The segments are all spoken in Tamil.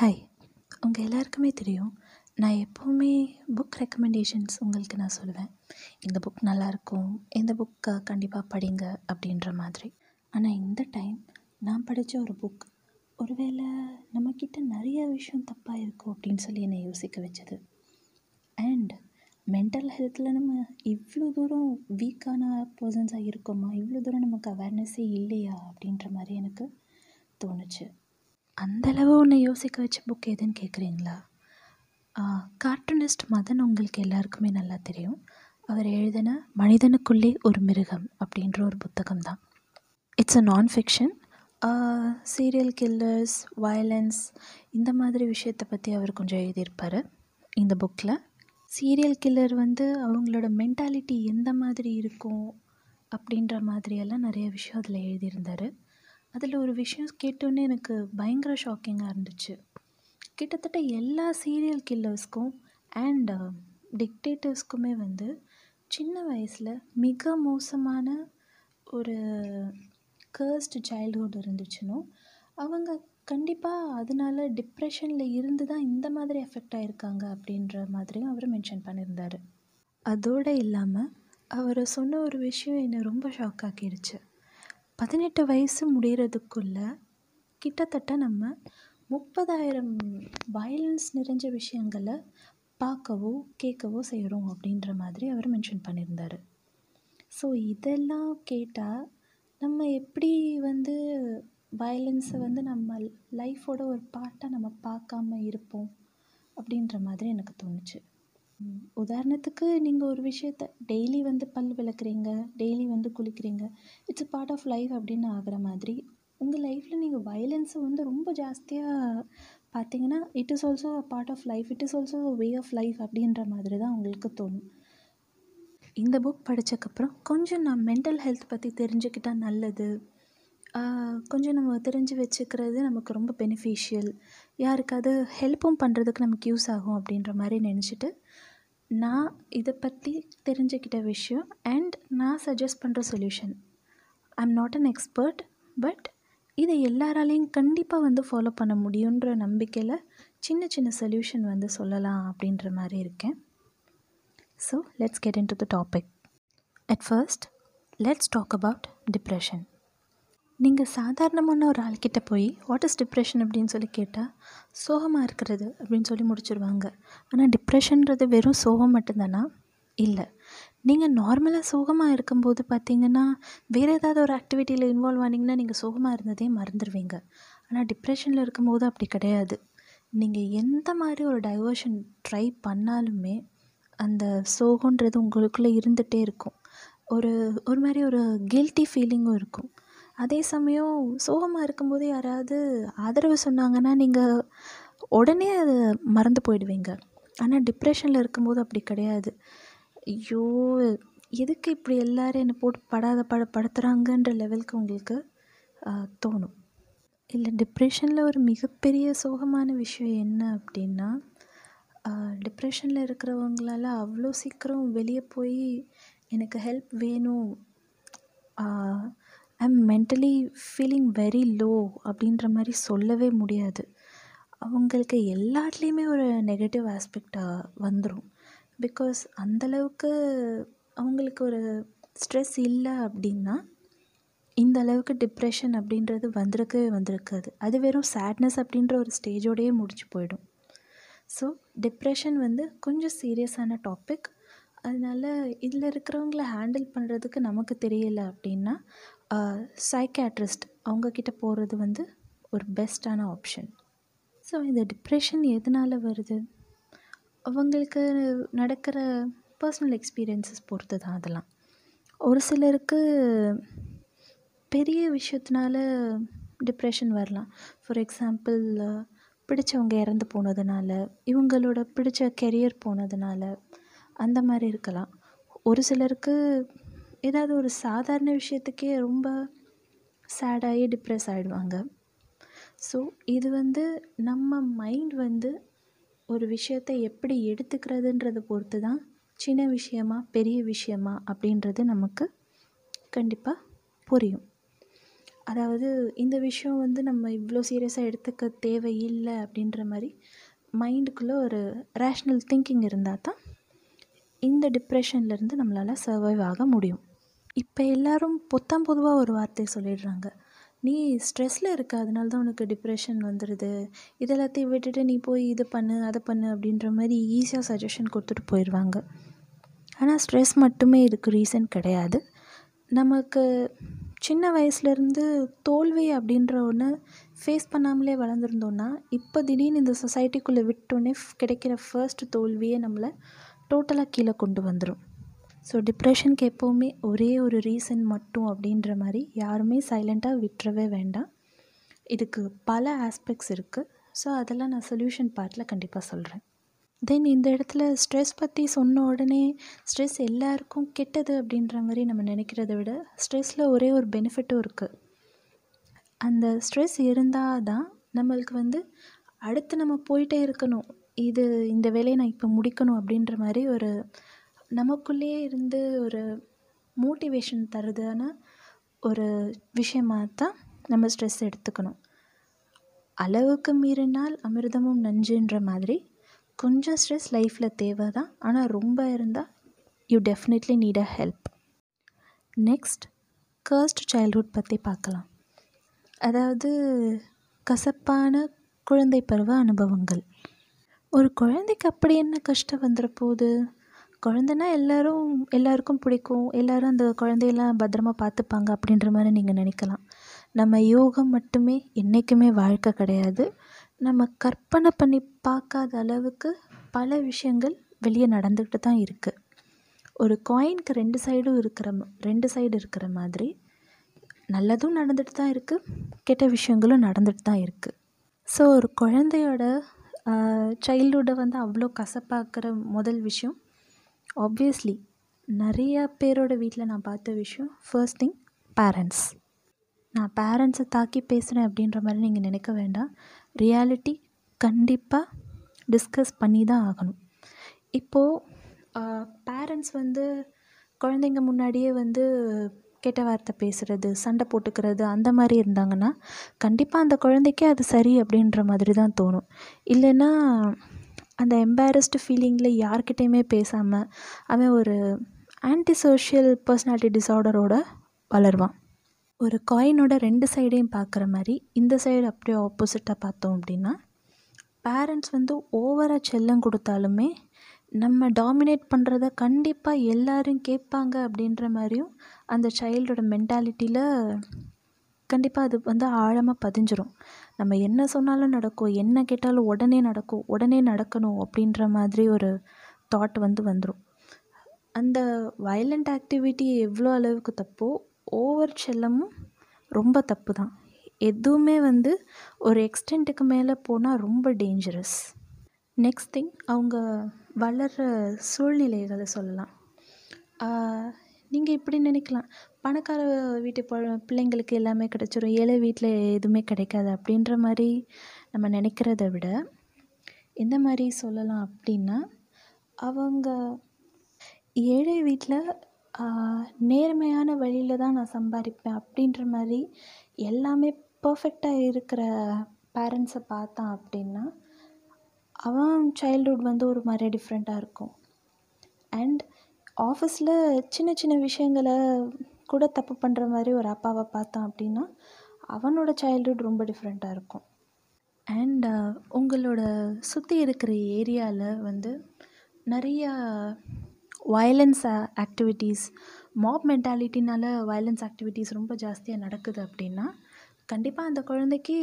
ஹாய் உங்கள் எல்லாருக்குமே தெரியும் நான் எப்போவுமே புக் ரெக்கமெண்டேஷன்ஸ் உங்களுக்கு நான் சொல்லுவேன். இந்த புக் நல்லாயிருக்கும் இந்த புக்கை கண்டிப்பாக படிங்க அப்படின்ற மாதிரி. ஆனால் இந்த டைம் நான் படித்த ஒரு புக் ஒருவேளை நம்மக்கிட்ட நிறைய விஷயம் தப்பாக இருக்கும் அப்படின்னு சொல்லி என்னை யோசிக்க வச்சது. அண்ட் மென்டல் ஹெல்த்தில் நம்ம இவ்வளோ தூரம் வீக்கான பர்சன்ஸாக இருக்கோமா? இவ்வளோ தூரம் நமக்கு அவேர்னஸே இல்லையா? அப்படின்ற மாதிரி எனக்கு தோணுச்சு. அந்தளவு ஒன்று யோசிக்க வச்ச புக் எதுன்னு கேட்குறீங்களா கார்ட்டூனிஸ்ட் மதன் உங்களுக்கு எல்லாருக்குமே நல்லா தெரியும். அவர் எழுதின மனிதனுக்குள்ளே ஒரு மிருகம் அப்படின்ற ஒரு புத்தகம் தான். இட்ஸ் அ நான் ஃபிக்ஷன் சீரியல் கில்லர்ஸ் வயலன்ஸ் இந்த மாதிரி விஷயத்தை பற்றி அவர் கொஞ்சம் எழுதியிருப்பார் இந்த புக்கில் சீரியல் கில்லர் வந்து அவங்களோட மென்டாலிட்டி எந்த மாதிரி இருக்கும் அப்படின்ற மாதிரியெல்லாம் நிறைய விஷயம் அதில் எழுதியிருந்தார். அதில் ஒரு விஷயம் கேட்டோன்னே எனக்கு பயங்கர ஷாக்கிங்காக இருந்துச்சு. கிட்டத்தட்ட எல்லா சீரியல் கில்லர்ஸ்க்கும் அண்ட் டிக்டேட்டர்ஸ்க்குமே வந்து சின்ன வயசில் மிக மோசமான ஒரு கேர்ஸ்டு சைல்ட்ஹுட் இருந்துச்சுன்னா அவங்க கண்டிப்பாக அதனால டிப்ரெஷனில் இருந்து தான் இந்த மாதிரி எஃபெக்ட் ஆகிருக்காங்க அப்படின்ற மாதிரியும் அவர் மென்ஷன் பண்ணியிருந்தார். அதோடு இல்லாமல் அவர் சொன்ன ஒரு விஷயம் என்னை ரொம்ப ஷாக் ஆக்கிடுச்சு. பதினெட்டு வயசு முடிகிறதுக்குள்ள கிட்டத்தட்ட நம்ம முப்பதாயிரம் வயலன்ஸ் நிறைஞ்ச விஷயங்களை பார்க்கவோ கேட்கவோ செய்கிறோம் அப்படின்ற மாதிரி அவர் மென்ஷன் பண்ணியிருந்தார். ஸோ இதெல்லாம் கேட்டால் நம்ம எப்படி வந்து வயலன்ஸை வந்து நம்ம லைஃபோட ஒரு பார்ட்டாக நம்ம பார்க்காம இருப்போம் அப்படின்ற மாதிரி எனக்கு தோணுச்சு. உதாரணத்துக்கு நீங்கள் ஒரு விஷயத்த டெய்லி வந்து பல் விளக்குறீங்க டெய்லி வந்து குளிக்கிறீங்க it's a part of life அப்படின்னு ஆகிற மாதிரி உங்கள் லைஃப்பில் நீங்கள் வயலன்ஸை வந்து ரொம்ப ஜாஸ்தியாக பார்த்தீங்கன்னா it is also a part of life it is also way of life அப்படின்ற மாதிரி தான் உங்களுக்கு தோணும். இந்த புக் படித்தக்கப்புறம் கொஞ்சம் நான் மென்டல் ஹெல்த் பற்றி தெரிஞ்சுக்கிட்டால் நல்லது. கொஞ்சம் நம்ம தெரிஞ்சு வச்சுக்கிறது நமக்கு ரொம்ப பெனிஃபிஷியல் யாருக்காவது ஹெல்ப்பும் பண்ணுறதுக்கு நமக்கு யூஸ் ஆகும் அப்படின்ற மாதிரி நினச்சிட்டு நான் இதை பற்றி தெரிஞ்சுக்கிட்ட விஷயம் அண்ட் நான் சஜஸ்ட் பண்ணுற solution I am not an expert but இதை எல்லாராலையும் கண்டிப்பாக வந்து ஃபாலோ பண்ண முடியுன்ற நம்பிக்கையில் சின்ன சின்ன சொல்யூஷன் வந்து சொல்லலாம் அப்படின்ற மாதிரி இருக்கேன். So let's get into the topic at first let's talk about depression நீங்கள் சாதாரணமான ஒரு ஆள்கிட்ட போய் வாட் இஸ் டிப்ரெஷன் அப்படின்னு சொல்லி கேட்டால் சோகமாக இருக்கிறது அப்படின்னு சொல்லி முடிச்சிருவாங்க. ஆனால் டிப்ரெஷன்றது வெறும் சோகம் மட்டும்தானா? இல்லை. நீங்கள் நார்மலாக சோகமாக இருக்கும்போது பார்த்தீங்கன்னா வேறு ஏதாவது ஒரு ஆக்டிவிட்டியில் இன்வால்வ் ஆனீங்கன்னா நீங்கள் சோகமாக இருந்ததே மறந்துடுவீங்க ஆனால் டிப்ரெஷனில் இருக்கும்போது அப்படி கிடையாது. நீங்கள் எந்த மாதிரி ஒரு டைவர்ஷன் ட்ரை பண்ணாலுமே அந்த சோகன்றது உங்களுக்குள்ளே இருந்துகிட்டே இருக்கும். ஒரு ஒரு மாதிரி ஒரு கில்ட்டி ஃபீலிங்கும் இருக்கும். அதே சமயம் சோகமாக இருக்கும்போது யாராவது ஆதரவு சொன்னாங்கன்னா நீங்கள் உடனே அதை மறந்து போயிடுவீங்க. ஆனால் டிப்ரெஷனில் இருக்கும்போது அப்படி கிடையாது. ஐயோ எதுக்கு இப்படி எல்லோரும் என்னை போட்டு படாத பட படுத்துகிறாங்கன்ற லெவலுக்கு உங்களுக்கு தோணும். இல்லை டிப்ரெஷனில் ஒரு மிகப்பெரிய சோகமான விஷயம் என்ன அப்படின்னா டிப்ரெஷனில் இருக்கிறவங்களால அவ்வளோ சீக்கிரம் வெளியே போய் எனக்கு ஹெல்ப் வேணும். I am mentally feeling very low அப்படின்ற மாதிரி சொல்லவே முடியாது. அவங்களுக்கு எல்லாத்துலேயுமே ஒரு நெகட்டிவ் ஆஸ்பெக்டாக வந்துடும் பிகாஸ் அந்தளவுக்கு அவங்களுக்கு ஒரு ஸ்ட்ரெஸ் இல்லை அப்படின்னா இந்த அளவுக்கு டிப்ரெஷன் அப்படின்றது வந்திருக்கவே வந்திருக்காது. அது வெறும் சேட்னஸ் அப்படின்ற ஒரு ஸ்டேஜோடையே முடிச்சு போயிடும். ஸோ டிப்ரெஷன் வந்து கொஞ்சம் சீரியஸான டாபிக் அதனால் இதில் இருக்கிறவங்கள ஹேண்டில் பண்ணுறதுக்கு நமக்கு தெரியலை அப்படின்னா சைக்காட்ரிஸ்ட் அவங்கக்கிட்ட போகிறது வந்து ஒரு பெஸ்ட்டான ஆப்ஷன் ஸோ இந்த டிப்ரெஷன் எதனால் வருது? அவங்களுக்கு நடக்கிற பர்சனல் எக்ஸ்பீரியன்ஸஸ் பொறுத்து தான் அதெல்லாம். ஒரு சிலருக்கு பெரிய விஷயத்தினால டிப்ரெஷன் வரலாம். ஃபார் எக்ஸாம்பிள் பிடிச்சவங்க இறந்து போனதுனால இவங்களோட பிடிச்ச கெரியர் போனதுனால அந்த மாதிரி இருக்கலாம். ஒரு சிலருக்கு ஏதாவது ஒரு சாதாரண விஷயத்துக்கே ரொம்ப சேடாகி டிப்ரெஸ் ஆகிடுவாங்க ஸோ இது வந்து நம்ம மைண்ட் வந்து ஒரு விஷயத்தை எப்படி எடுத்துக்கிறதுன்றதை பொறுத்து தான் சின்ன விஷயமா பெரிய விஷயமா அப்படின்றது நமக்கு கண்டிப்பாக புரியும். அதாவது இந்த விஷயம் வந்து நம்ம இவ்வளோ சீரியஸாக எடுத்துக்க தேவையில்லை அப்படின்ற மாதிரி மைண்டுக்குள்ளே ஒரு ரேஷ்னல் திங்கிங் இருந்தால் தான் இந்த டிப்ரெஷன்லேருந்து நம்மளால் சர்வைவ் ஆக முடியும். இப்போ எல்லோரும் பொத்தாம் பொதுவாக ஒரு வார்த்தையை சொல்லிடுறாங்க. நீ ஸ்ட்ரெஸ்ஸில் இருக்க அதனால தான் உனக்கு டிப்ரெஷன் வந்துடுது இது எல்லாத்தையும் விட்டுட்டு நீ போய் இது பண்ணு அதை பண்ணு அப்படின்ற மாதிரி ஈஸியாக சஜஷன் கொடுத்துட்டு போயிடுவாங்க. ஆனால் ஸ்ட்ரெஸ் மட்டுமே இதுக்கு ரீசன் கிடையாது. நமக்கு சின்ன வயசுலேருந்து தோல்வி அப்படின்ற ஒன்று ஃபேஸ் பண்ணாமலே வளர்ந்துருந்தோன்னா இப்போ திடீர்னு இந்த சொசைட்டிக்குள்ளே விட்டோன்னே கிடைக்கிற ஃபர்ஸ்ட் தோல்வியே நம்மளை டோட்டலாக கீழே கொண்டு வந்துடும் ஸோ டிப்ரெஷனுக்கு எப்போவுமே ஒரே ஒரு ரீசன் மட்டும் அப்படின்ற மாதிரி யாருமே சைலண்ட்டாக விட்டுறவே வேண்டாம். இதுக்கு பல ஆஸ்பெக்ட்ஸ் இருக்குது ஸோ அதெல்லாம் நான் சொல்யூஷன் பார்ட்டில் கண்டிப்பாக சொல்கிறேன் தென் இந்த இடத்துல ஸ்ட்ரெஸ் பற்றி சொன்ன உடனே ஸ்ட்ரெஸ் எல்லாருக்கும் கெட்டது அப்படின்ற மாதிரி நம்ம நினைக்கிறத விட ஸ்ட்ரெஸ்ஸில் ஒரே ஒரு பெனிஃபிட்டும் இருக்குது அந்த ஸ்ட்ரெஸ் இருந்தால் தான் நம்மளுக்கு வந்து அடுத்து நம்ம போயிட்டே இருக்கணும். இது இந்த வேலையை நான் இப்போ முடிக்கணும் அப்படின்ற மாதிரி ஒரு நமக்குள்ளேயே இருந்து ஒரு மோட்டிவேஷன் தருதான ஒரு விஷயமாக தான் நம்ம ஸ்ட்ரெஸ் எடுத்துக்கணும். அளவுக்கு மீறினால் அமிர்தமும் நஞ்சுன்ற மாதிரி கொஞ்சம் ஸ்ட்ரெஸ் லைஃப்பில் தேவை தான் ஆனால் ரொம்ப இருந்தால் you definitely need a help next cursed childhood பற்றி பார்க்கலாம். அதாவது கசப்பான குழந்தை பருவ அனுபவங்கள். ஒரு குழந்தைக்கு அப்படி என்ன கஷ்டம் வந்துட போகுது குழந்தைன்னா எல்லோரும் எல்லாருக்கும் பிடிக்கும். எல்லோரும் அந்த குழந்தையெல்லாம் பத்திரமா பார்த்துப்பாங்க அப்படின்ற மாதிரி நீங்கள் நினைக்கலாம். நம்ம யோகம் மட்டுமே என்றைக்குமே வாழ்க்கை கிடையாது. நம்ம கற்பனை பண்ணி பார்க்காத அளவுக்கு பல விஷயங்கள் வெளியே நடந்துக்கிட்டு தான் இருக்குது ஒரு காயினுக்கு ரெண்டு சைடும் இருக்கிற ரெண்டு சைடு இருக்கிற மாதிரி நல்லதும் நடந்துட்டு தான் இருக்குது கெட்ட விஷயங்களும் நடந்துட்டு தான் இருக்குது ஸோ ஒரு குழந்தையோட சைல்டுஹுட்டை வந்து அவ்வளோ கசப்பாக்குற முதல் விஷயம் ஆப்வியஸ்லி நிறையா பேரோட வீட்டில் நான் பார்த்த விஷயம் ஃபர்ஸ்ட் திங் பேரண்ட்ஸ் நான் பேரண்ட்ஸை தாக்கி பேசுகிறேன் அப்படின்ற மாதிரி நீங்கள் நினைக்க வேண்டாம். ரியாலிட்டி கண்டிப்பாக டிஸ்கஸ் பண்ணி தான் ஆகணும். இப்போது பேரண்ட்ஸ் வந்து குழந்தைங்க முன்னாடியே வந்து கெட்ட வார்த்தை பேசுகிறது சண்டை போட்டுக்கிறது அந்த மாதிரி இருந்தாங்கன்னா கண்டிப்பாக அந்த குழந்தைக்கே அது சரி அப்படின்ற மாதிரி தான் தோணும். இல்லைன்னா அந்த எம்பாரஸ்டு ஃபீலிங்கில் யார்கிட்டையுமே பேசாமல் அவன் ஒரு ஆன்டி சோஷியல் பர்சனாலிட்டி டிஸார்டரோடு வளருவான். ஒரு காயினோட ரெண்டு சைடையும் பார்க்குற மாதிரி இந்த சைடு அப்படியே ஆப்போசிட்டாக பார்த்தோம் அப்படின்னா பேரண்ட்ஸ் வந்து ஓவராக செல்லம் கொடுத்தாலுமே நம்ம டாமினேட் பண்ணுறத கண்டிப்பாக எல்லோரும் கேட்பாங்க அப்படின்ற மாதிரியும் அந்த சைல்டோட மென்டாலிட்டியில் கண்டிப்பாக அது வந்து ஆழமாக பதிஞ்சிரும். நம்ம என்ன சொன்னாலும் நடக்கும் என்ன கேட்டாலும் உடனே நடக்கும் உடனே நடக்கணும் அப்படின்ற மாதிரி ஒரு தாட் வந்து வந்துடும் அந்த வயலண்ட் ஆக்டிவிட்டி எவ்வளோ அளவுக்கு தப்போ ஓவர் செல்லமும் ரொம்ப தப்பு தான் எதுவுமே வந்து ஒரு எக்ஸ்டெண்ட்டுக்கு மேலே போனால் ரொம்ப டேஞ்சரஸ் நெக்ஸ்ட் திங் அவங்க வளர்கிற சூழ்நிலைகளை சொல்லலாம். நீங்கள் இப்படி நினைக்கலாம். பணக்கார வீட்டு ப பிள்ளைங்களுக்கு எல்லாமே கிடச்சிரும். ஏழை வீட்டில் எதுவுமே கிடைக்காது அப்படின்ற மாதிரி நம்ம நினைக்கிறத விட எந்த மாதிரி சொல்லலாம் அப்படின்னா அவங்க ஏழை வீட்டில் நேர்மையான வழியில் தான் நான் சம்பாதிப்பேன் அப்படின்ற மாதிரி எல்லாமே பர்ஃபெக்டாக இருக்கிற பேரண்ட்ஸை பார்த்தான் அப்படின்னா அவன் சைல்ட்ஹுட் வந்து ஒரு மாதிரி டிஃப்ரெண்ட்டாக இருக்கும். அண்ட் ஆஃபீஸில் சின்ன சின்ன விஷயங்களை கூட தப்பு பண்ணுற மாதிரி ஒரு அப்பாவை பார்த்தோம் அப்படின்னா அவனோட சைல்ட்ஹுட் ரொம்ப டிஃப்ரெண்ட்டாக இருக்கும். அண்ட் uh, உங்களோட சுற்றி இருக்கிற ஏரியாவில் வந்து நிறையா வயலன்ஸ் ஆக்டிவிட்டீஸ் மாப் மென்டாலிட்டினால் வயலன்ஸ் ஆக்டிவிட்டீஸ் ரொம்ப ஜாஸ்தியாக நடக்குது அப்படின்னா கண்டிப்பாக அந்த குழந்தைக்கு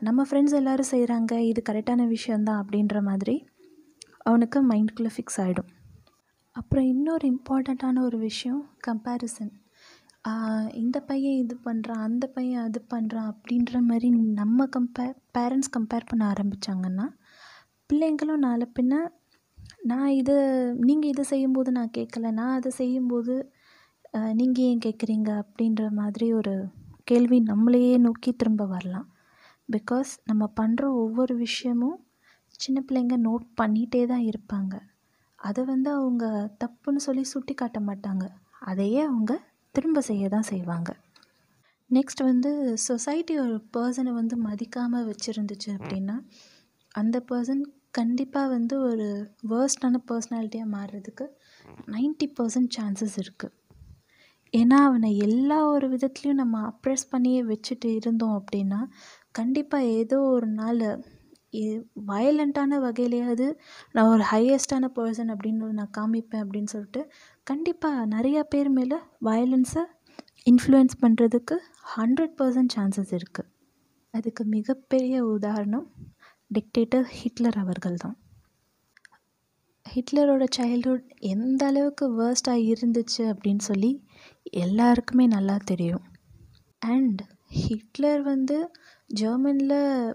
நம்ம ஃப்ரெண்ட்ஸ் எல்லோரும் செய்கிறாங்க இது கரெக்டான விஷயந்தான் அப்படின்ற மாதிரி அவனுக்கு மைண்டுக்குள்ளே ஃபிக்ஸ் ஆகிடும் அப்புறம் இன்னொரு இம்பார்ட்டண்ட்டான ஒரு விஷயம் கம்பேரிசன் இந்த பையன் இது பண்ணுறான் அந்த பையன் அது பண்ணுறான் அப்படின்ற மாதிரி நம்ம கம்பேர் பேரண்ட்ஸ் கம்பேர் பண்ண ஆரம்பித்தாங்கன்னா பிள்ளைங்களும் நாளை பின்ன நான் இதை நீங்கள் இதை செய்யும்போது நான் கேட்கல நான் அதை செய்யும்போது நீங்கள் ஏன் கேட்குறீங்க அப்படின்ற மாதிரி ஒரு கேள்வி நம்மளையே நோக்கி திரும்ப வரலாம். பிகாஸ் நம்ம பண்ணுற ஒவ்வொரு விஷயமும் சின்ன பிள்ளைங்க நோட் பண்ணிகிட்டே தான் இருப்பாங்க. அதை வந்து அவங்க தப்புன்னு சொல்லி சுட்டி காட்ட மாட்டாங்க. அதையே அவங்க திரும்ப செய்ய தான் செய்வாங்க. நெக்ஸ்ட் வந்து சொசைட்டி ஒரு பர்சனை வந்து மதிக்காமல் வச்சுருந்துச்சு அப்படின்னா அந்த பர்சன் கண்டிப்பாக வந்து ஒரு வேர்ஸ்டான பர்சனாலிட்டியாக மாறுறதுக்கு நைன்ட்டி பர்சன்ட் சான்சஸ் இருக்குது ஏன்னா அவனை எல்லா ஒரு விதத்துலேயும் நம்ம அப்ரெஸ் பண்ணியே வச்சுட்டு இருந்தோம் அப்படின்னா கண்டிப்பாக ஏதோ ஒரு நாள் வயலண்ட்டான வகையிலையாவது நான் ஒரு ஹையஸ்டான பர்சன் அப்படின்னு நான் காமிப்பேன் அப்படின்னு சொல்லிட்டு கண்டிப்பாக நிறையா பேர் மேலே வயலன்ஸை இன்ஃப்ளூயன்ஸ் பண்ணுறதுக்கு ஹண்ட்ரட் பர்சன்ட் சான்சஸ் இருக்குது அதுக்கு மிகப்பெரிய உதாரணம் டிக்டேட்டர் ஹிட்லர் அவர்கள் தான். ஹிட்லரோட சைல்ட்ஹுட் எந்த அளவுக்கு வேர்ஸ்ட்டாக இருந்துச்சு அப்படின்னு சொல்லி எல்லாருக்குமே நல்லா தெரியும். அண்ட் ஹிட்லர் வந்து ஜெர்மனில்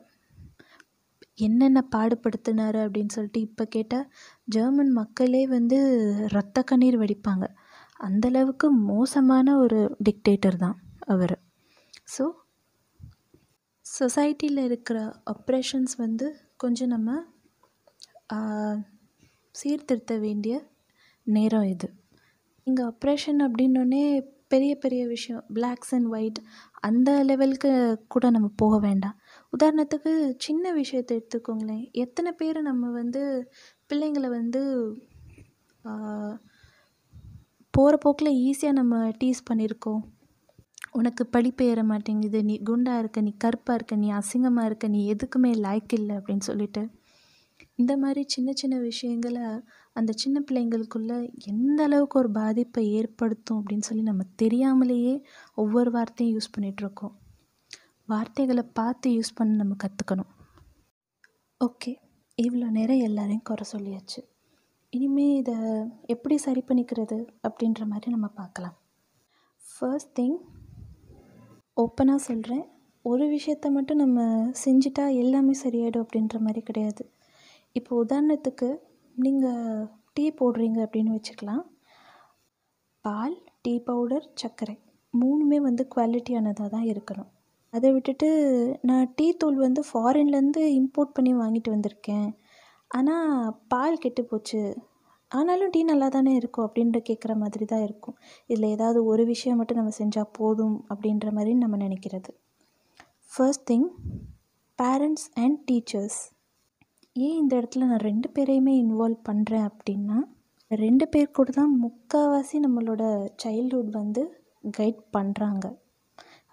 என்னென்ன பாடுபடுத்தினாரு அப்படின்னு சொல்லிட்டு இப்போ கேட்டால் ஜெர்மன் மக்களே வந்து ரத்த கண்ணீர் வடிப்பாங்க. அந்தளவுக்கு மோசமான ஒரு டிக்டேட்டர் தான் அவர். ஸோ சொசைட்டியில் இருக்கிற ஆப்ரேஷன்ஸ் வந்து கொஞ்சம் நம்ம சீர்திருத்த வேண்டிய நேரம் இது. இங்கே ஆப்ரேஷன் அப்படின்னோடனே பெரிய பெரிய விஷயம். பிளாக்ஸ் அண்ட் ஒயிட் அந்த லெவலுக்கு கூட நம்ம போக வேண்டாம். உதாரணத்துக்கு சின்ன விஷயத்தை எடுத்துக்கோங்களேன். எத்தனை பேர் நம்ம வந்து பிள்ளைங்களை வந்து போகிற போக்கில் ஈஸியாக நம்ம டீஸ் பண்ணியிருக்கோம் உனக்கு படிப்பு ஏற மாட்டேங்குது நீ குண்டாக இருக்க நீ கருப்பாக இருக்க நீ அசிங்கமாக இருக்க நீ எதுக்குமே லைக் இல்லை அப்படின்னு சொல்லிட்டு. இந்த மாதிரி சின்ன சின்ன விஷயங்களை அந்த சின்ன பிள்ளைங்களுக்குள்ளே எந்த அளவுக்கு ஒரு பாதிப்பை ஏற்படுத்தும் அப்படின்னு சொல்லி நம்ம தெரியாமலேயே ஒவ்வொரு வார்த்தையும் யூஸ் பண்ணிகிட்ருக்கோம் வார்த்தைகளை பார்த்து யூஸ் பண்ண நம்ம கற்றுக்கணும் ஓகே இவ்வளோ நேரம் எல்லாரையும் குறை சொல்லியாச்சு. இனிமேல் இதை எப்படி சரி பண்ணிக்கிறது அப்படின்ற மாதிரி நம்ம பார்க்கலாம். ஃபர்ஸ்ட் திங் ஓப்பனாக சொல்கிறேன் ஒரு விஷயத்த மட்டும் நம்ம செஞ்சிட்டா எல்லாமே சரியாயிடும் அப்படின்ற மாதிரி கிடையாது. இப்போ உதாரணத்துக்கு நீங்கள் டீ போடுறீங்க அப்படின்னு வச்சுக்கலாம். பால் டீ பவுடர் சர்க்கரை மூணுமே வந்து குவாலிட்டியானதாக தான் இருக்கணும். அதை விட்டுட்டு நான் டீ தூள் வந்து ஃபாரின்லேருந்து இம்போர்ட் பண்ணி வாங்கிட்டு வந்திருக்கேன். ஆனால் பால் கெட்டு போச்சு ஆனாலும் டீ நல்லா தானே இருக்கும் அப்படின்ற கேட்குற மாதிரி தான் இருக்கும். இதில் ஏதாவது ஒரு விஷயம் மட்டும் நம்ம செஞ்சால் போதும் அப்படின்ற மாதிரி நம்ம நினைக்கிறது. First thing parents and teachers ஏன் இந்த இடத்துல நான் ரெண்டு பேரையுமே இன்வால்வ் பண்ணுறேன் அப்படின்னா ரெண்டு பேர் கூட தான் முக்கால்வாசி நம்மளோட சைல்ட்ஹுட் வந்து கைட் பண்ணுறாங்க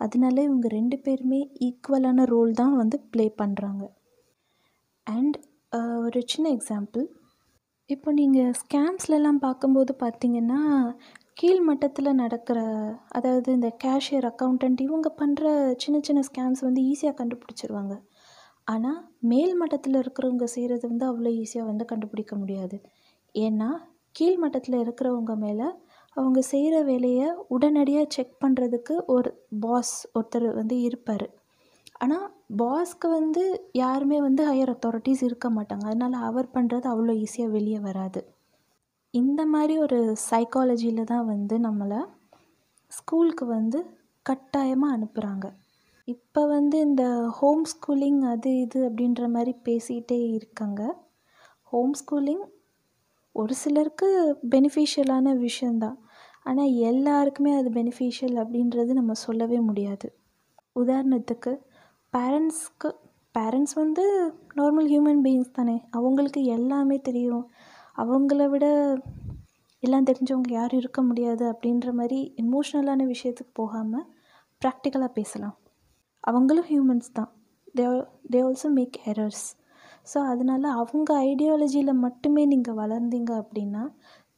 அதனால இவங்க ரெண்டு பேருமே ஈக்குவலான ரோல் தான் வந்து ப்ளே பண்ணுறாங்க அண்ட் ஒரு சின்ன எக்ஸாம்பிள் இப்போ நீங்கள் ஸ்கேம்ஸ்லலாம் பார்க்கும்போது பார்த்தீங்கன்னா கீழ் மட்டத்தில் நடக்கிற அதாவது இந்த கேஷியர் அக்கௌண்டன்ட் இவங்க பண்ணுற சின்ன சின்ன ஸ்கேம்ஸ் வந்து ஈஸியாக கண்டுபிடிச்சிருவாங்க. ஆனால் மேல் மட்டத்தில் இருக்கிறவங்க செய்கிறது வந்து அவ்வளோ ஈஸியாக வந்து கண்டுபிடிக்க முடியாது. ஏன்னா கீழ் மட்டத்தில் இருக்கிறவங்க மேலே அவங்க செய்கிற வேலையை உடனடியாக செக் பண்ணுறதுக்கு ஒரு பாஸ் ஒருத்தர் வந்து இருப்பார். ஆனால் பாஸ்க்கு வந்து யாருமே வந்து ஹையர் அத்தாரிட்டிஸ் இருக்க மாட்டாங்க. அதனால் அவர் பண்ணுறது அவ்வளோ ஈஸியாக வெளியே வராது. இந்த மாதிரி ஒரு சைக்காலஜியில் தான் வந்து நம்மளை ஸ்கூலுக்கு வந்து கட்டாயமாக அனுப்புகிறாங்க இப்போ வந்து இந்த ஹோம் ஸ்கூலிங் அது இது அப்படின்ற மாதிரி பேசிக்கிட்டே இருக்காங்க. ஹோம் ஸ்கூலிங் ஒரு சிலருக்கு பெனிஃபிஷியலான விஷயந்தான் ஆனால் எல்லாருக்குமே அது பெனிஃபிஷியல் அப்படின்றது நம்ம சொல்லவே முடியாது. உதாரணத்துக்கு பேரண்ட்ஸ்க்கு பேரண்ட்ஸ் வந்து நார்மல் ஹியூமன் பீயிங்ஸ் தானே. அவங்களுக்கு எல்லாமே தெரியும். அவங்கள விட எல்லாம் தெரிஞ்சவங்க யாரும் இருக்க முடியாது அப்படின்ற மாதிரி எமோஷ்னலான விஷயத்துக்கு போகாமல் ப்ராக்டிக்கலாக பேசலாம். அவங்களும் ஹியூமன்ஸ் தான். They they also make errors so அதனால் அவங்க ஐடியாலஜியில் மட்டுமே நீங்கள் வளர்ந்தீங்க அப்படின்னா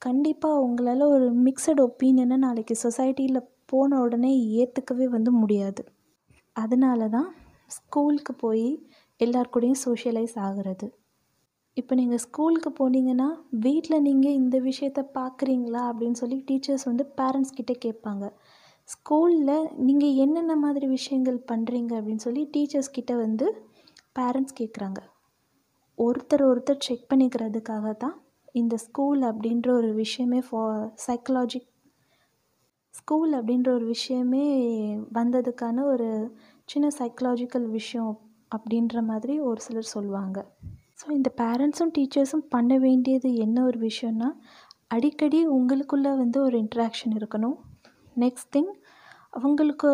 கண்டிப்பாக உங்களால் ஒரு மிக்சட் ஒப்பீனியனை நாளைக்கு சொசைட்டியில் போன உடனே ஏற்றுக்கவே வந்து முடியாது. அதனால தான் ஸ்கூலுக்கு போய் எல்லார் கூடயும் சோஷியலைஸ் ஆகிறது. இப்போ நீங்கள் ஸ்கூலுக்கு போனீங்கன்னா வீட்டில் நீங்கள் இந்த விஷயத்த பார்க்குறீங்களா அப்படின்னு சொல்லி டீச்சர்ஸ் வந்து பேரண்ட்ஸ் கிட்டே கேட்பாங்க. ஸ்கூலில் நீங்கள் என்னென்ன மாதிரி விஷயங்கள் பண்ணுறீங்க அப்படின்னு சொல்லி டீச்சர்ஸ் கிட்டே வந்து பேரண்ட்ஸ் கேட்குறாங்க. ஒருத்தர் ஒருத்தர் செக் பண்ணிக்கிறதுக்காக தான் இந்த ஸ்கூல் அப்படின்ற ஒரு விஷயமே ஃபா சைக்கலாஜிக் ஸ்கூல் அப்படின்ற ஒரு விஷயமே வந்ததுக்கான ஒரு சின்ன சைக்கலாஜிக்கல் விஷயம் அப்படின்ற மாதிரி ஒரு சிலர் சொல்லுவாங்க. ஸோ இந்த பேரண்ட்ஸும் டீச்சர்ஸும் பண்ண வேண்டியது என்ன ஒரு விஷயம்னா அடிக்கடி உங்களுக்குள்ளே வந்து ஒரு இன்ட்ராக்ஷன் இருக்கணும். நெக்ஸ்ட் திங் அவங்களுக்கு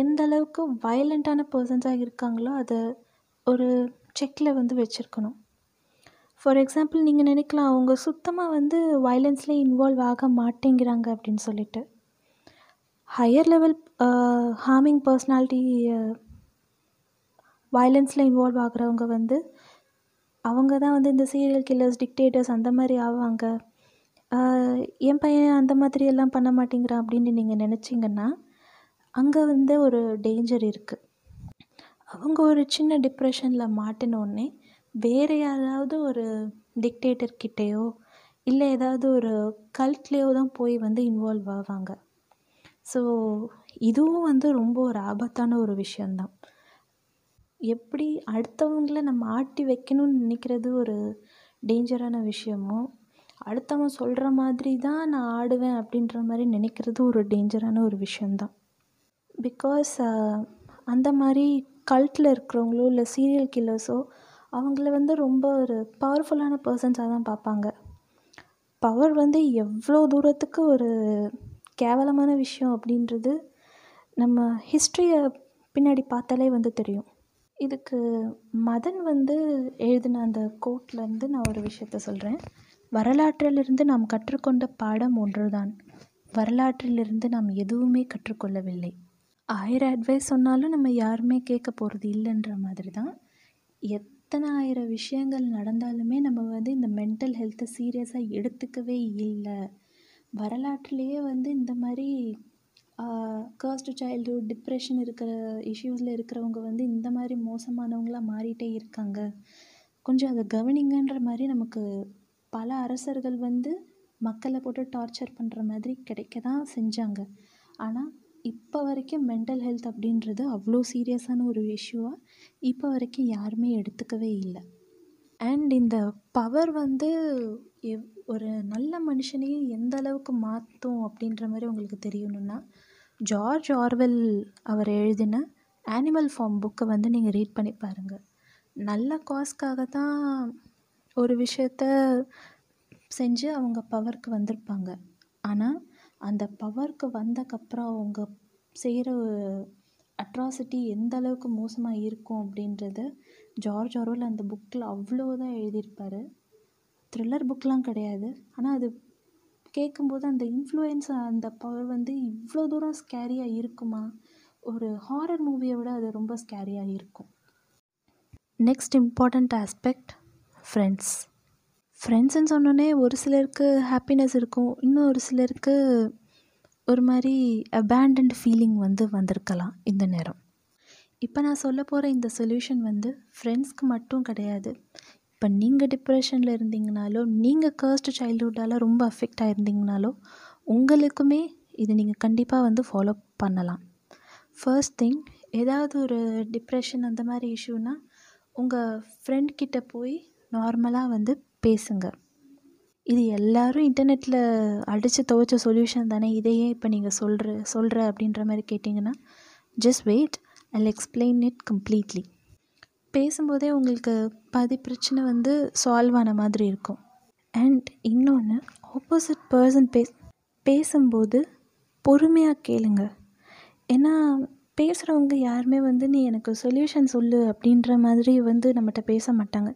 எந்த அளவுக்கு வயலண்ட்டான பர்சன்ஸாக இருக்காங்களோ அதை ஒரு செக்கில் வந்து வச்சுருக்கணும். ஃபார் எக்ஸாம்பிள் நீங்கள் நினைக்கலாம் அவங்க சுத்தமாக வந்து வயலன்ஸில் இன்வால்வ் ஆக மாட்டேங்கிறாங்க அப்படின்னு சொல்லிட்டு. ஹையர் லெவல் ஹார்மிங் பர்சனாலிட்டி வயலன்ஸில் இன்வால்வ் ஆகுறவங்க வந்து அவங்க தான் வந்து இந்த சீரியல் கில்லர்ஸ் டிக்டேட்டர்ஸ் அந்த மாதிரி ஆவாங்க. என் பையன் அந்த மாதிரி எல்லாம் பண்ண மாட்டேங்கிறான் அப்படின்னு நீங்கள் நினச்சிங்கன்னா அங்கே வந்து ஒரு டேஞ்சர் இருக்குது அவங்க ஒரு சின்ன டிப்ரெஷனில் மாட்டினோடனே வேறு யாராவது ஒரு டிக்டேட்டர் கிட்டேயோ இல்லை ஏதாவது ஒரு கல்ட்லேயோ தான் போய் வந்து இன்வால்வ் ஆவாங்க. ஸோ இதுவும் வந்து ரொம்ப ஒரு ஆபத்தான ஒரு விஷயந்தான் எப்படி அடுத்தவங்கள நம்ம ஆட்டி வைக்கணும்னு நினைக்கிறது ஒரு டேஞ்சரான விஷயமோ அடுத்தவன் சொல்கிற மாதிரி தான் நான் ஆடுவேன் அப்படின்ற மாதிரி நினைக்கிறது ஒரு டேஞ்சரான ஒரு விஷயந்தான் பிகாஸ் அந்த மாதிரி கல்ட்டில் இருக்கிறவங்களோ இல்லை சீரியல் கில்லர்ஸோ அவங்கள வந்து ரொம்ப ஒரு பவர்ஃபுல்லான பர்சன்ஸாக தான் பார்ப்பாங்க. பவர் வந்து எவ்வளோ தூரத்துக்கு ஒரு கேவலமான விஷயம் அப்படின்றது நம்ம ஹிஸ்ட்ரியை பின்னாடி பார்த்தாலே வந்து தெரியும். இதுக்கு மதன் வந்து எழுதின அந்த கோட்லேருந்து நான் ஒரு விஷயத்த சொல்கிறேன் வரலாற்றிலிருந்து நாம் கற்றுக்கொண்ட பாடம் ஒன்றுதான். வரலாற்றிலிருந்து நாம் எதுவுமே கற்றுக்கொள்ளவில்லை. ஆயிரம் அட்வைஸ் சொன்னாலும் நம்ம யாருமே கேட்க போகிறது இல்லைன்ற மாதிரி தான் எத்தனை ஆயிரம் விஷயங்கள் நடந்தாலுமே நம்ம வந்து இந்த மென்டல் ஹெல்த்தை சீரியஸாக எடுத்துக்கவே இல்லை. வரலாற்றுலேயே வந்து இந்த மாதிரி கர்ஸ்டு சைல்டுஹுட் டிப்ரெஷன் இருக்கிற இஷ்யூஸில் இருக்கிறவங்க வந்து இந்த மாதிரி மோசமானவங்களாக மாறிட்டே இருக்காங்க. கொஞ்சம் அதை கவனிங்கன்ற மாதிரி நமக்கு பல அரசர்கள் வந்து மக்களை போட்டு டார்ச்சர் பண்ணுற மாதிரி கிடைக்க தான் செஞ்சாங்க. ஆனால் இப்போ வரைக்கும் மென்டல் ஹெல்த் அப்படின்றது அவ்வளோ சீரியஸான ஒரு இஷ்யூவாக இப்போ வரைக்கும் யாருமே எடுத்துக்கவே இல்லை. அண்ட் இந்த பவர் வந்து எவ் ஒரு நல்ல மனுஷனையும் எந்த அளவுக்கு மாற்றும் அப்படின்ற மாதிரி உங்களுக்கு தெரியணும்னா ஜார்ஜ் ஆர்வெல் அவர் எழுதின ஆனிமல் ஃபார்ம் புக்கை வந்து நீங்கள் ரீட் பண்ணி பாருங்கள் நல்ல காஸ்க்காக தான் ஒரு விஷயத்த செஞ்சு அவங்க பவருக்கு வந்திருப்பாங்க. ஆனால் அந்த பவருக்கு வந்தக்கப்புறம் அவங்க செய்கிற அட்ராசிட்டி எந்த அளவுக்கு மோசமாக இருக்கும் அப்படின்றத ஜார்ஜ் ஆர்வல் அந்த புக்கில் அவ்வளோ தான் எழுதியிருப்பார். த்ரில்லர் புக்லாம் கிடையாது. ஆனால் அது கேட்கும்போது அந்த இன்ஃப்ளூயன்ஸ் அந்த பவர் வந்து இவ்வளோ தூரம் ஸ்கேரியாக இருக்குமா? ஒரு ஹாரர் மூவியை விட அது ரொம்ப ஸ்கேரியாக இருக்கும். நெக்ஸ்ட் இம்பார்ட்டண்ட் ஆஸ்பெக்ட் ஃப்ரெண்ட்ஸ் ஃப்ரெண்ட்ஸுன்னு சொன்னோன்னே ஒரு சிலருக்கு ஹாப்பினஸ் இருக்கும். இன்னும் ஒரு சிலருக்கு ஒரு மாதிரி அபேண்டன்ட் ஃபீலிங் வந்து வந்திருக்கலாம் இந்த நேரம். இப்போ நான் சொல்ல போகிற இந்த சொல்யூஷன் வந்து ஃப்ரெண்ட்ஸ்க்கு மட்டும் கிடையாது. இப்போ நீங்கள் டிப்ரெஷனில் இருந்தீங்கனாலோ நீங்கள் கர்ஸ்டு சைல்டுஹுட்டால் ரொம்ப அஃபெக்ட் ஆகிருந்தீங்கனாலோ உங்களுக்குமே இது நீங்கள் கண்டிப்பாக வந்து ஃபாலோ பண்ணலாம். ஃபர்ஸ்ட் திங் ஏதாவது ஒரு டிப்ரெஷன் அந்த மாதிரி இஷ்யூனால் உங்கள் ஃப்ரெண்ட் கிட்ட போய் நார்மலாக வந்து பேசுங்கள் இது எல்லாரும் இன்டர்நெட்டில் அடித்து துவைச்ச சொல்யூஷன் தானே இதையே இப்போ நீங்கள் சொல்கிற சொல்கிற அப்படின்ற மாதிரி கேட்டிங்கன்னா just wait I explain it completely பேசும்போதே உங்களுக்கு பாதி பிரச்சனை வந்து சால்வ் ஆன மாதிரி இருக்கும். அண்ட் இன்னொன்று ஆப்போசிட் பர்சன் பே பேசும்போது பொறுமையாக கேளுங்க. ஏன்னா பேசுகிறவங்க யாருமே வந்து நீ எனக்கு சொல்யூஷன் சொல்லு அப்படின்ற மாதிரி வந்து நம்மகிட்ட பேச மாட்டாங்க.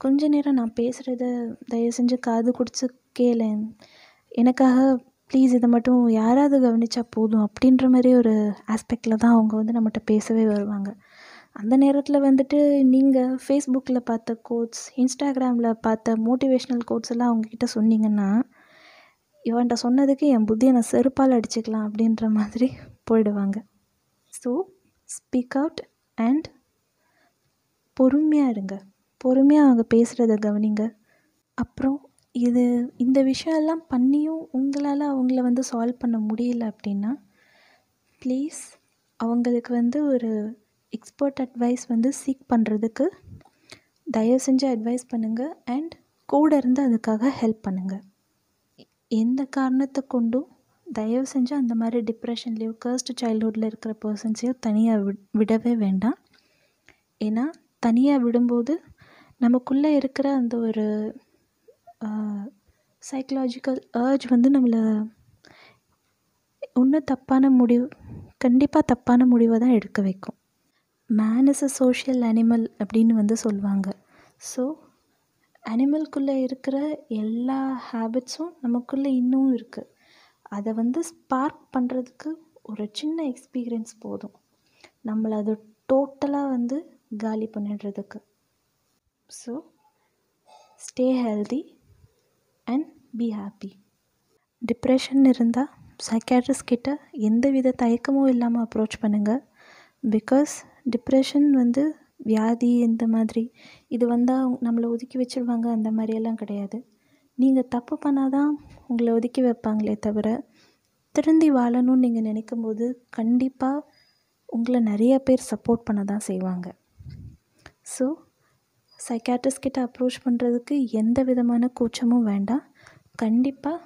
கொஞ்ச நேரம் நான் பேசுகிறத தயவு செஞ்சு காது குடிச்சு கேளேன் எனக்காக ப்ளீஸ் இதை மட்டும் யாராவது கவனித்தா போதும் அப்படின்ற மாதிரி ஒரு ஆஸ்பெக்டில் தான் அவங்க வந்து நம்மகிட்ட பேசவே வருவாங்க. அந்த நேரத்தில் வந்துட்டு நீங்கள் ஃபேஸ்புக்கில் பார்த்த கோட்ஸ் இன்ஸ்டாகிராமில் பார்த்த மோட்டிவேஷ்னல் கோட்ஸ் எல்லாம் அவங்கக்கிட்ட சொன்னீங்கன்னா இவன்கிட்ட சொன்னதுக்கு என் புத்தியை நான் செருப்பால் அடிச்சுக்கலாம் அப்படின்ற மாதிரி போயிடுவாங்க. ஸோ ஸ்பீக் அவுட் அண்ட் பொறுமையாக இருங்க. பொறுமையாக அவங்க பேசுகிறத கவனிங்க. அப்புறம் இது இந்த விஷயம்லாம் பண்ணியும் உங்களால் அவங்கள வந்து சால்வ் பண்ண முடியல அப்படின்னா ப்ளீஸ் அவங்களுக்கு வந்து ஒரு எக்ஸ்பர்ட் அட்வைஸ் வந்து சீக் பண்ணுறதுக்கு தயவு செஞ்சு அட்வைஸ் பண்ணுங்கள் அண்ட் கூட இருந்து அதுக்காக ஹெல்ப் பண்ணுங்கள் எந்த காரணத்தை கொண்டும் தயவு செஞ்சு அந்த மாதிரி டிப்ரெஷன்லேயோ கர்ஸ்ட் சைல்ட்ஹுட்டில் இருக்கிற பர்சன்ஸையோ தனியாக வி விடவே வேண்டாம். ஏன்னா தனியாக விடும்போது நமக்குள்ளே இருக்கிற அந்த ஒரு சைக்கலாஜிக்கல் ஏர்ஜ் வந்து நம்மளை ஒன்று தப்பான முடிவு கண்டிப்பாக தப்பான முடிவை தான் எடுக்க வைக்கும். Man is a social animal அப்படின்னு வந்து சொல்லுவாங்க ஸோ அனிமல்குள்ளே இருக்கிற எல்லா ஹேபிட்ஸும் நமக்குள்ளே இன்னும் இருக்குது அதை வந்து ஸ்பார்க் பண்ணுறதுக்கு ஒரு சின்ன எக்ஸ்பீரியன்ஸ் போதும். நம்மளை அது டோட்டலாக வந்து காலி பண்ணிடுறதுக்கு. So stay healthy and be happy depression இருந்தால் சைக்காட்ரிஸ்ட் கிட்ட எந்த வித தயக்கமும் இல்லாமல் அப்ரோச் பண்ணுங்கள் பிகாஸ் டிப்ரெஷன் வந்து வியாதி இந்த மாதிரி இது வந்தால் நம்மளை ஒதுக்கி வச்சுருவாங்க அந்த மாதிரியெல்லாம் கிடையாது. நீங்கள் தப்பு பண்ணால் தான் உங்களை ஒதுக்கி வைப்பாங்களே தவிர திருந்தி வாழணும்னு நீங்கள் நினைக்கும் போது கண்டிப்பாக உங்களை நிறைய பேர் சப்போர்ட் பண்ண தான் செய்வாங்க. ஸோ சைக்காட்ரிஸ்ட் கிட்ட அப்ரோச் பண்ணுறதுக்கு எந்த விதமான கூச்சமும் வேண்டாம். கண்டிப்பாக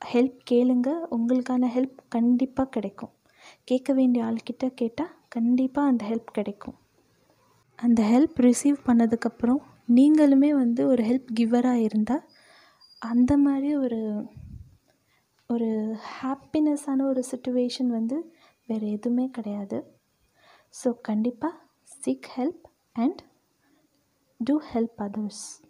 ஹெல்ப் கேளுங்க. உங்களுக்கான ஹெல்ப் கண்டிப்பாக கிடைக்கும். கேட்க வேண்டிய ஆள்கிட்ட கேட்டால் கண்டிப்பாக அந்த ஹெல்ப் கிடைக்கும். அந்த ஹெல்ப் ரிசீவ் பண்ணதுக்கப்புறம் நீங்களுமே வந்து ஒரு ஹெல்ப் கிவராக இருந்தால் அந்த மாதிரி ஒரு ஒரு ஹாப்பினஸ்ஸான ஒரு சுச்சுவேஷன் வந்து வேறு எதுவுமே கிடையாது. ஸோ கண்டிப்பாக seek help and do help others.